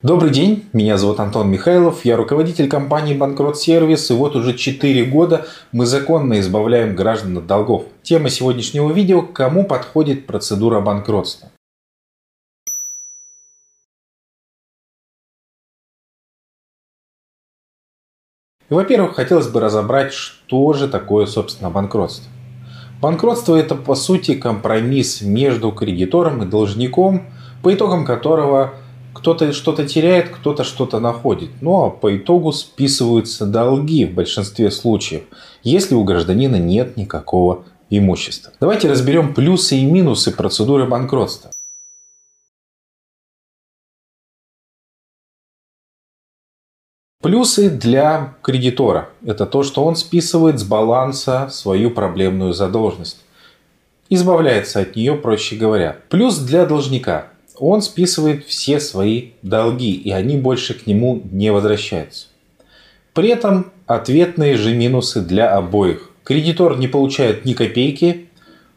Добрый день, меня зовут Антон Михайлов, я руководитель компании Банкрот Сервис, и вот уже 4 года мы законно избавляем граждан от долгов. Тема сегодняшнего видео – кому подходит процедура банкротства. Во-первых, хотелось бы разобрать, что же такое, собственно, банкротство. Банкротство – это, по сути, компромисс между кредитором и должником, по итогам которого кто-то что-то теряет, кто-то что-то находит. Ну а по итогу списываются долги в большинстве случаев, если у гражданина нет никакого имущества. Давайте разберем плюсы и минусы процедуры банкротства. Плюсы для кредитора – это то, что он списывает с баланса свою проблемную задолженность. Избавляется от нее, проще говоря. Плюс для должника он списывает все свои долги, и они больше к нему не возвращаются. При этом ответные же минусы для обоих. Кредитор не получает ни копейки.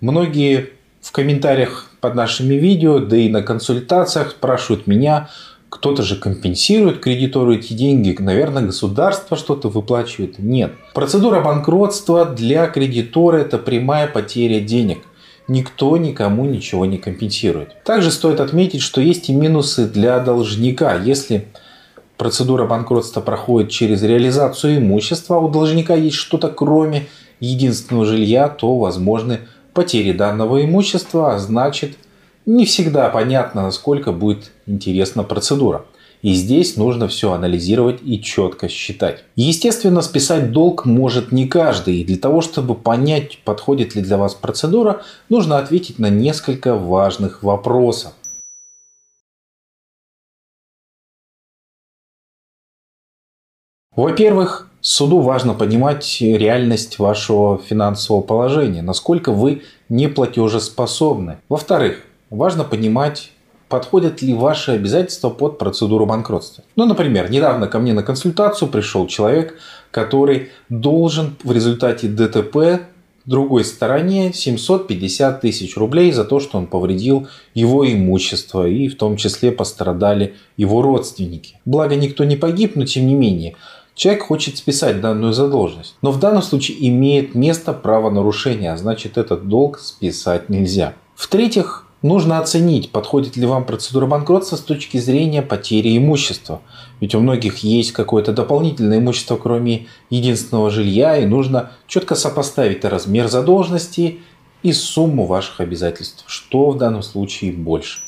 Многие в комментариях под нашими видео, да и на консультациях спрашивают меня, кто-то же компенсирует кредитору эти деньги, наверное, государство что-то выплачивает. Нет. Процедура банкротства для кредитора – это прямая потеря денег никто никому ничего не компенсирует. Также стоит отметить, что есть и минусы для должника. Если процедура банкротства проходит через реализацию имущества, а у должника есть что-то кроме единственного жилья, то возможны потери данного имущества, а значит не всегда понятно, насколько будет интересна процедура. И здесь нужно все анализировать и четко считать. Естественно, списать долг может не каждый. И для того, чтобы понять, подходит ли для вас процедура, нужно ответить на несколько важных вопросов. Во-первых, суду важно понимать реальность вашего финансового положения, насколько вы неплатежеспособны. Во-вторых, важно понимать подходят ли ваши обязательства под процедуру банкротства. Ну, например, недавно ко мне на консультацию пришел человек, который должен в результате ДТП другой стороне 750 тысяч рублей за то, что он повредил его имущество и в том числе пострадали его родственники. Благо никто не погиб, но тем не менее Человек хочет списать данную задолженность, но в данном случае имеет место правонарушение, а значит этот долг списать нельзя. В-третьих, Нужно оценить, подходит ли вам процедура банкротства с точки зрения потери имущества. Ведь у многих есть какое-то дополнительное имущество, кроме единственного жилья, и нужно четко сопоставить размер задолженности и сумму ваших обязательств. Что в данном случае больше?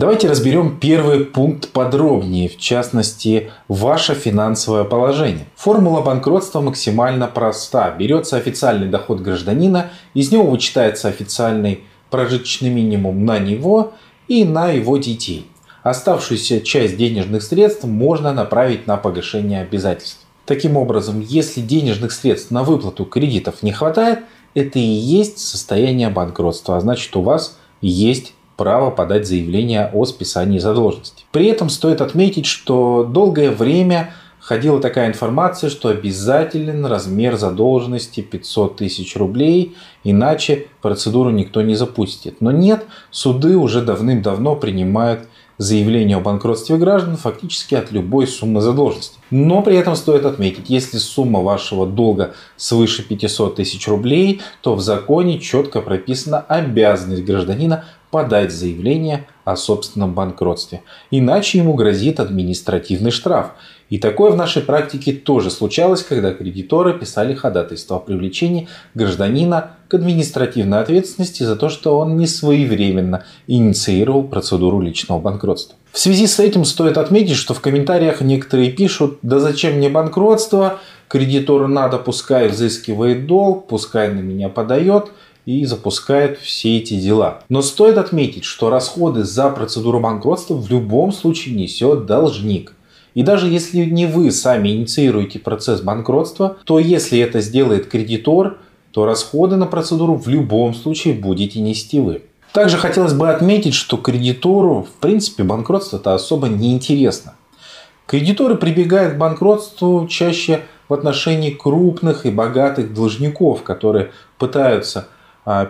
Давайте разберем первый пункт подробнее, в частности, ваше финансовое положение. Формула банкротства максимально проста. Берется официальный доход гражданина, из него вычитается официальный прожиточный минимум на него и на его детей. Оставшуюся часть денежных средств можно направить на погашение обязательств. Таким образом, если денежных средств на выплату кредитов не хватает, это и есть состояние банкротства, а значит у вас есть право подать заявление о списании задолженности. При этом стоит отметить, что долгое время ходила такая информация, что обязателен размер задолженности 500 тысяч рублей, иначе процедуру никто не запустит. Но нет, суды уже давным-давно принимают заявление о банкротстве граждан фактически от любой суммы задолженности. Но при этом стоит отметить, если сумма вашего долга свыше 500 тысяч рублей, то в законе четко прописана обязанность гражданина подать заявление о собственном банкротстве. Иначе ему грозит административный штраф. И такое в нашей практике тоже случалось, когда кредиторы писали ходатайство о привлечении гражданина к административной ответственности за то, что он не своевременно инициировал процедуру личного банкротства. В связи с этим стоит отметить, что в комментариях некоторые пишут, да зачем мне банкротство, кредитору надо, пускай взыскивает долг, пускай на меня подает – и запускает все эти дела. Но стоит отметить, что расходы за процедуру банкротства в любом случае несет должник. И даже если не вы сами инициируете процесс банкротства, то если это сделает кредитор, то расходы на процедуру в любом случае будете нести вы. Также хотелось бы отметить, что кредитору в принципе банкротство-то особо не интересно. Кредиторы прибегают к банкротству чаще в отношении крупных и богатых должников, которые пытаются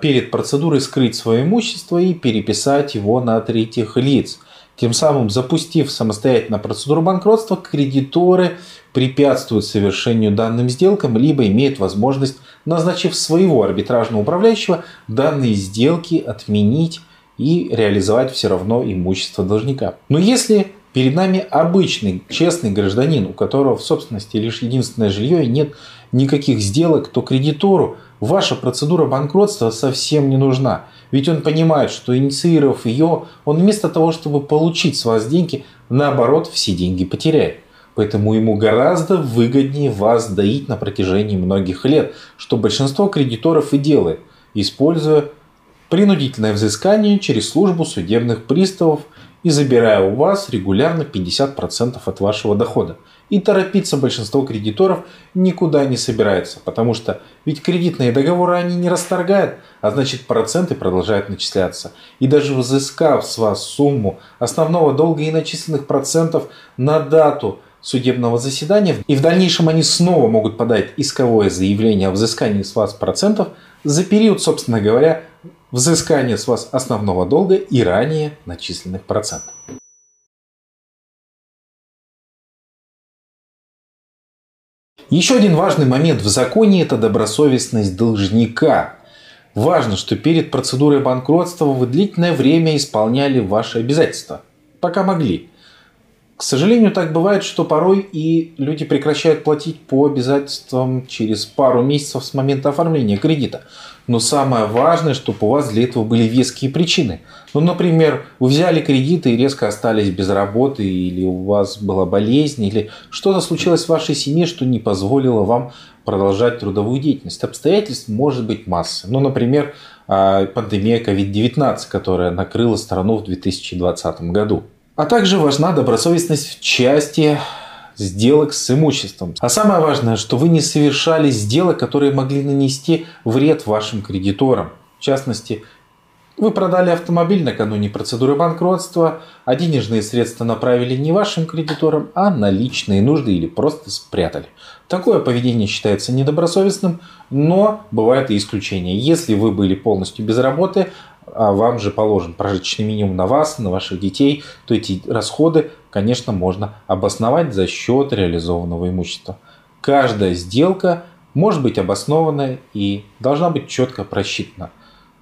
перед процедурой скрыть свое имущество и переписать его на третьих лиц. Тем самым, запустив самостоятельно процедуру банкротства, кредиторы препятствуют совершению данным сделкам, либо имеют возможность, назначив своего арбитражного управляющего, данные сделки отменить и реализовать все равно имущество должника. Но если перед нами обычный, честный гражданин, у которого в собственности лишь единственное жилье и нет никаких сделок, то кредитору ваша процедура банкротства совсем не нужна. Ведь он понимает, что инициировав ее, он вместо того, чтобы получить с вас деньги, наоборот, все деньги потеряет. Поэтому ему гораздо выгоднее вас доить на протяжении многих лет, что большинство кредиторов и делает, используя принудительное взыскание через службу судебных приставов и забирая у вас регулярно 50% от вашего дохода. И торопиться большинство кредиторов никуда не собирается, потому что ведь кредитные договоры они не расторгают, а значит проценты продолжают начисляться. И даже взыскав с вас сумму основного долга и начисленных процентов на дату судебного заседания, и в дальнейшем они снова могут подать исковое заявление о взыскании с вас процентов за период, собственно говоря, взыскания с вас основного долга и ранее начисленных процентов. Еще один важный момент в законе – это добросовестность должника. Важно, что перед процедурой банкротства вы длительное время исполняли ваши обязательства, пока могли. К сожалению, так бывает, что порой и люди прекращают платить по обязательствам через пару месяцев с момента оформления кредита. Но самое важное, чтобы у вас для этого были веские причины. Ну, например, вы взяли кредиты и резко остались без работы, или у вас была болезнь, или что-то случилось в вашей семье, что не позволило вам продолжать трудовую деятельность. Обстоятельств может быть масса. Ну, например, а, пандемия COVID-19, которая накрыла страну в 2020 году. А также важна добросовестность в части сделок с имуществом. А самое важное, что вы не совершали сделок, которые могли нанести вред вашим кредиторам. В частности, вы продали автомобиль накануне процедуры банкротства, а денежные средства направили не вашим кредиторам, а на личные нужды или просто спрятали. Такое поведение считается недобросовестным, но бывают и исключения. Если вы были полностью без работы, а вам же положен прожиточный минимум на вас, на ваших детей, то эти расходы, конечно, можно обосновать за счет реализованного имущества. Каждая сделка может быть обоснована и должна быть четко просчитана.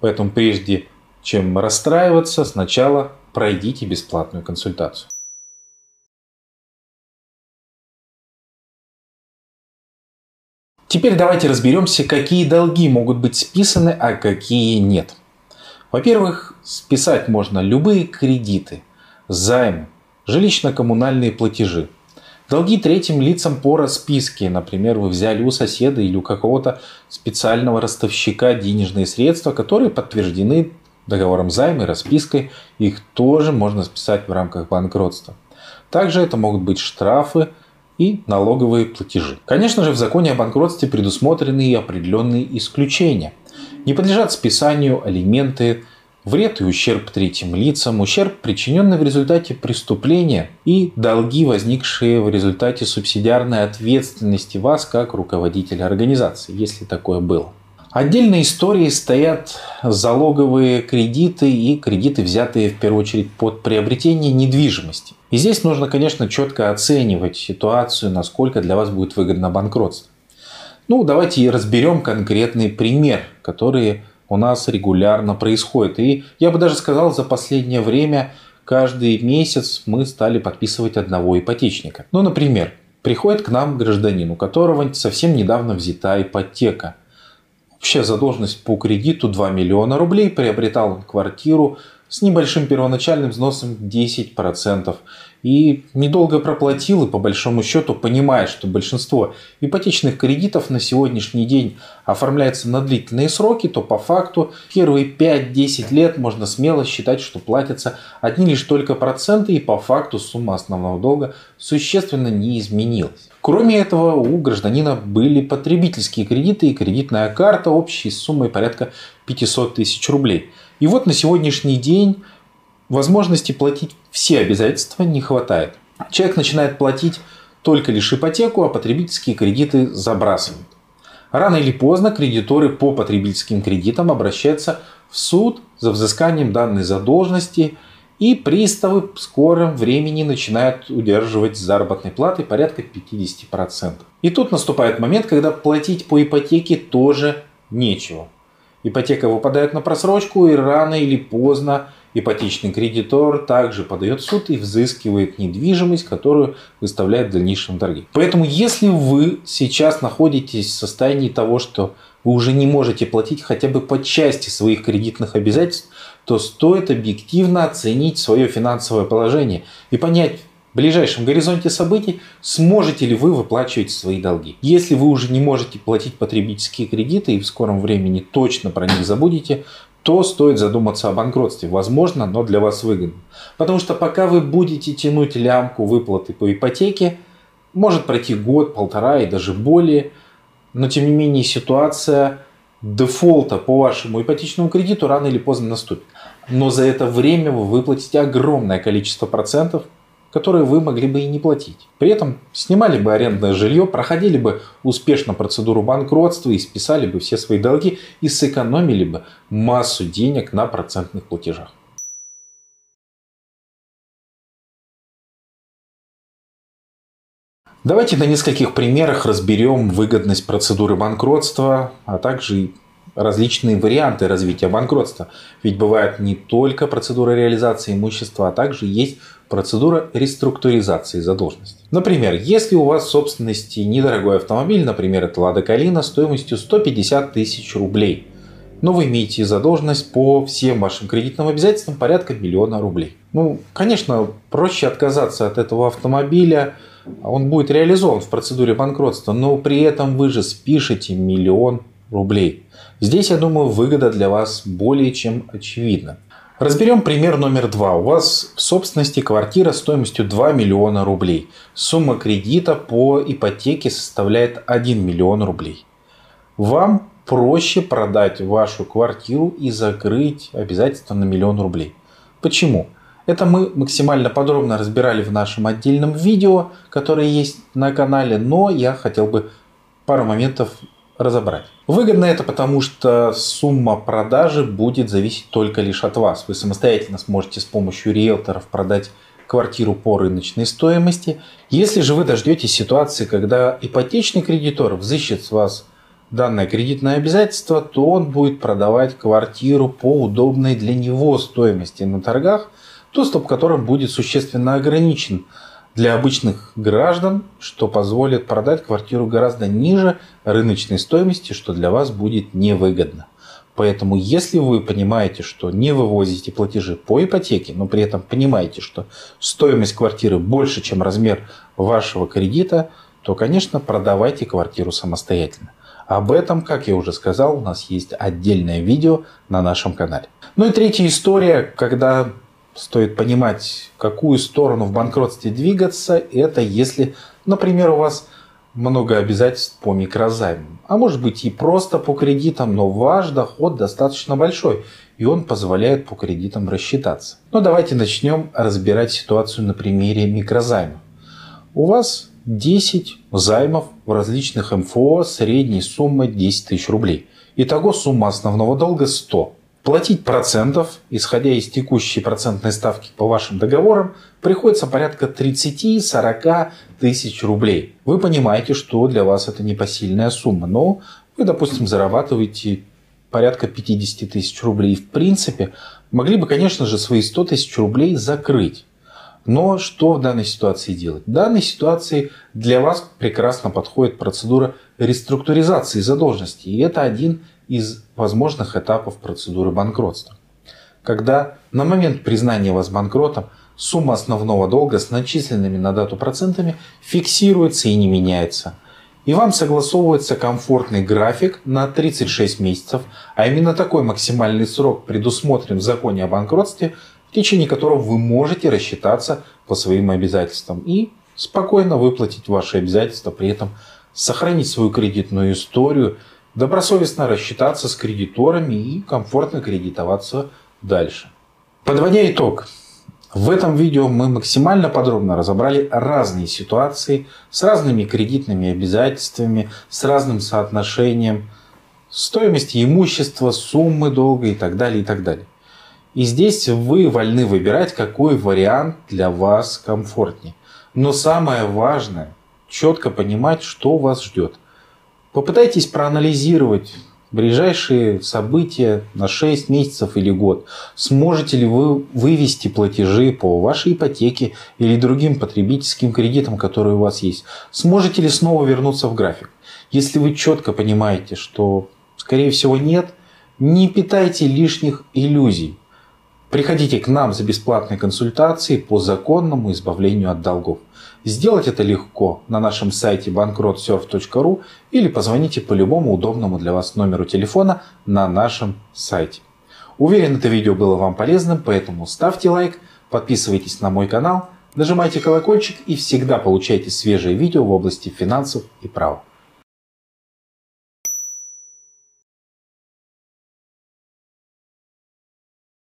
Поэтому прежде чем расстраиваться, сначала пройдите бесплатную консультацию. Теперь давайте разберемся, какие долги могут быть списаны, а какие нет. Во-первых, списать можно любые кредиты, займы, жилищно-коммунальные платежи. Долги третьим лицам по расписке. Например, вы взяли у соседа или у какого-то специального ростовщика денежные средства, которые подтверждены договором займа и распиской. Их тоже можно списать в рамках банкротства. Также это могут быть штрафы и налоговые платежи. Конечно же, в законе о банкротстве предусмотрены и определенные исключения. Не подлежат списанию алименты, вред и ущерб третьим лицам, ущерб, причиненный в результате преступления и долги, возникшие в результате субсидиарной ответственности вас как руководителя организации, если такое было. Отдельной историей стоят залоговые кредиты и кредиты, взятые в первую очередь под приобретение недвижимости. И здесь нужно, конечно, четко оценивать ситуацию, насколько для вас будет выгодно банкротство. Ну, давайте разберем конкретный пример, который у нас регулярно происходит. И я бы даже сказал, за последнее время каждый месяц мы стали подписывать одного ипотечника. Ну, например, приходит к нам гражданин, у которого совсем недавно взята ипотека. Общая задолженность по кредиту 2 миллиона рублей, приобретал он квартиру с небольшим первоначальным взносом 10% и недолго проплатил, и по большому счету понимая, что большинство ипотечных кредитов на сегодняшний день оформляется на длительные сроки, то по факту первые 5-10 лет можно смело считать, что платятся одни лишь только проценты, и по факту сумма основного долга существенно не изменилась. Кроме этого, у гражданина были потребительские кредиты и кредитная карта общей суммой порядка 500 тысяч рублей. И вот на сегодняшний день возможности платить все обязательства не хватает. Человек начинает платить только лишь ипотеку, а потребительские кредиты забрасывают. Рано или поздно кредиторы по потребительским кредитам обращаются в суд за взысканием данной задолженности, и приставы в скором времени начинают удерживать заработной платы порядка 50%. И тут наступает момент, когда платить по ипотеке тоже нечего. Ипотека выпадает на просрочку, и рано или поздно ипотечный кредитор также подает в суд и взыскивает недвижимость, которую выставляет в дальнейшем торги. Поэтому, если вы сейчас находитесь в состоянии того, что вы уже не можете платить хотя бы по части своих кредитных обязательств, то стоит объективно оценить свое финансовое положение и понять, в ближайшем горизонте событий сможете ли вы выплачивать свои долги. Если вы уже не можете платить потребительские кредиты и в скором времени точно про них забудете, то стоит задуматься о банкротстве. Возможно, но для вас выгодно. Потому что пока вы будете тянуть лямку выплаты по ипотеке, может пройти год, полтора и даже более, но тем не менее ситуация дефолта по вашему ипотечному кредиту рано или поздно наступит. Но за это время вы выплатите огромное количество процентов – которые вы могли бы и не платить. При этом снимали бы арендное жилье, проходили бы успешно процедуру банкротства и списали бы все свои долги и сэкономили бы массу денег на процентных платежах. Давайте на нескольких примерах разберем выгодность процедуры банкротства, а также различные варианты развития банкротства. Ведь бывает не только процедура реализации имущества, а также есть процедура реструктуризации задолженности. Например, если у вас в собственности недорогой автомобиль, например, это Лада Калина, стоимостью 150 тысяч рублей, но вы имеете задолженность по всем вашим кредитным обязательствам порядка миллиона рублей. Ну, конечно, проще отказаться от этого автомобиля, он будет реализован в процедуре банкротства, но при этом вы же спишете миллион рублей. Здесь, я думаю, выгода для вас более чем очевидна. Разберем пример номер два. У вас в собственности квартира стоимостью 2 миллиона рублей. Сумма кредита по ипотеке составляет 1 миллион рублей. Вам проще продать вашу квартиру и закрыть обязательства на миллион рублей. Почему? Это мы максимально подробно разбирали в нашем отдельном видео, которое есть на канале, но я хотел бы пару моментов разобрать. Выгодно это потому, что сумма продажи будет зависеть только лишь от вас. Вы самостоятельно сможете с помощью риэлторов продать квартиру по рыночной стоимости. Если же вы дождетесь ситуации, когда ипотечный кредитор взыщет с вас данное кредитное обязательство, то он будет продавать квартиру по удобной для него стоимости на торгах, доступ к которым будет существенно ограничен для обычных граждан, что позволит продать квартиру гораздо ниже рыночной стоимости, что для вас будет невыгодно. Поэтому, если вы понимаете, что не вывозите платежи по ипотеке, но при этом понимаете, что стоимость квартиры больше, чем размер вашего кредита, то, конечно, продавайте квартиру самостоятельно. Об этом, как я уже сказал, у нас есть отдельное видео на нашем канале. Ну и третья история, когда стоит понимать, какую сторону в банкротстве двигаться, это если, например, у вас много обязательств по микрозаймам, а может быть и просто по кредитам, но ваш доход достаточно большой, и он позволяет по кредитам рассчитаться. Но давайте начнем разбирать ситуацию на примере микрозайма. У вас 10 займов в различных МФО средней суммой 10 тысяч рублей. Итого сумма основного долга 100. Платить процентов, исходя из текущей процентной ставки по вашим договорам, приходится порядка 30-40 тысяч рублей. Вы понимаете, что для вас это непосильная сумма, но вы, допустим, зарабатываете порядка 50 тысяч рублей. В принципе, могли бы, конечно же, свои 100 тысяч рублей закрыть. Но что в данной ситуации делать? В данной ситуации для вас прекрасно подходит процедура реструктуризации задолженности. И это один из возможных этапов процедуры банкротства. Когда на момент признания вас банкротом сумма основного долга с начисленными на дату процентами фиксируется и не меняется. И вам согласовывается комфортный график на 36 месяцев, а именно такой максимальный срок предусмотрен в законе о банкротстве, в течение которого вы можете рассчитаться по своим обязательствам и спокойно выплатить ваши обязательства, при этом сохранить свою кредитную историю – добросовестно рассчитаться с кредиторами и комфортно кредитоваться дальше. Подводя итог, В этом видео мы максимально подробно разобрали разные ситуации с разными кредитными обязательствами, с разным соотношением стоимости имущества, суммы долга и так далее, и так далее. И здесь вы вольны выбирать, какой вариант для вас комфортнее. Но самое важное – четко понимать, что вас ждет. Попытайтесь проанализировать ближайшие события на 6 месяцев или год. Сможете ли вы вывести платежи по вашей ипотеке или другим потребительским кредитам, которые у вас есть? Сможете ли снова вернуться в график? Если вы четко понимаете, что скорее всего нет, не питайте лишних иллюзий. Приходите к нам за бесплатной консультацией по законному избавлению от долгов. Сделать это легко на нашем сайте bankrodsurf.ru или позвоните по любому удобному для вас номеру телефона на нашем сайте. Уверен, это видео было вам полезным, поэтому ставьте лайк, подписывайтесь на мой канал, нажимайте колокольчик и всегда получайте свежие видео в области финансов и права.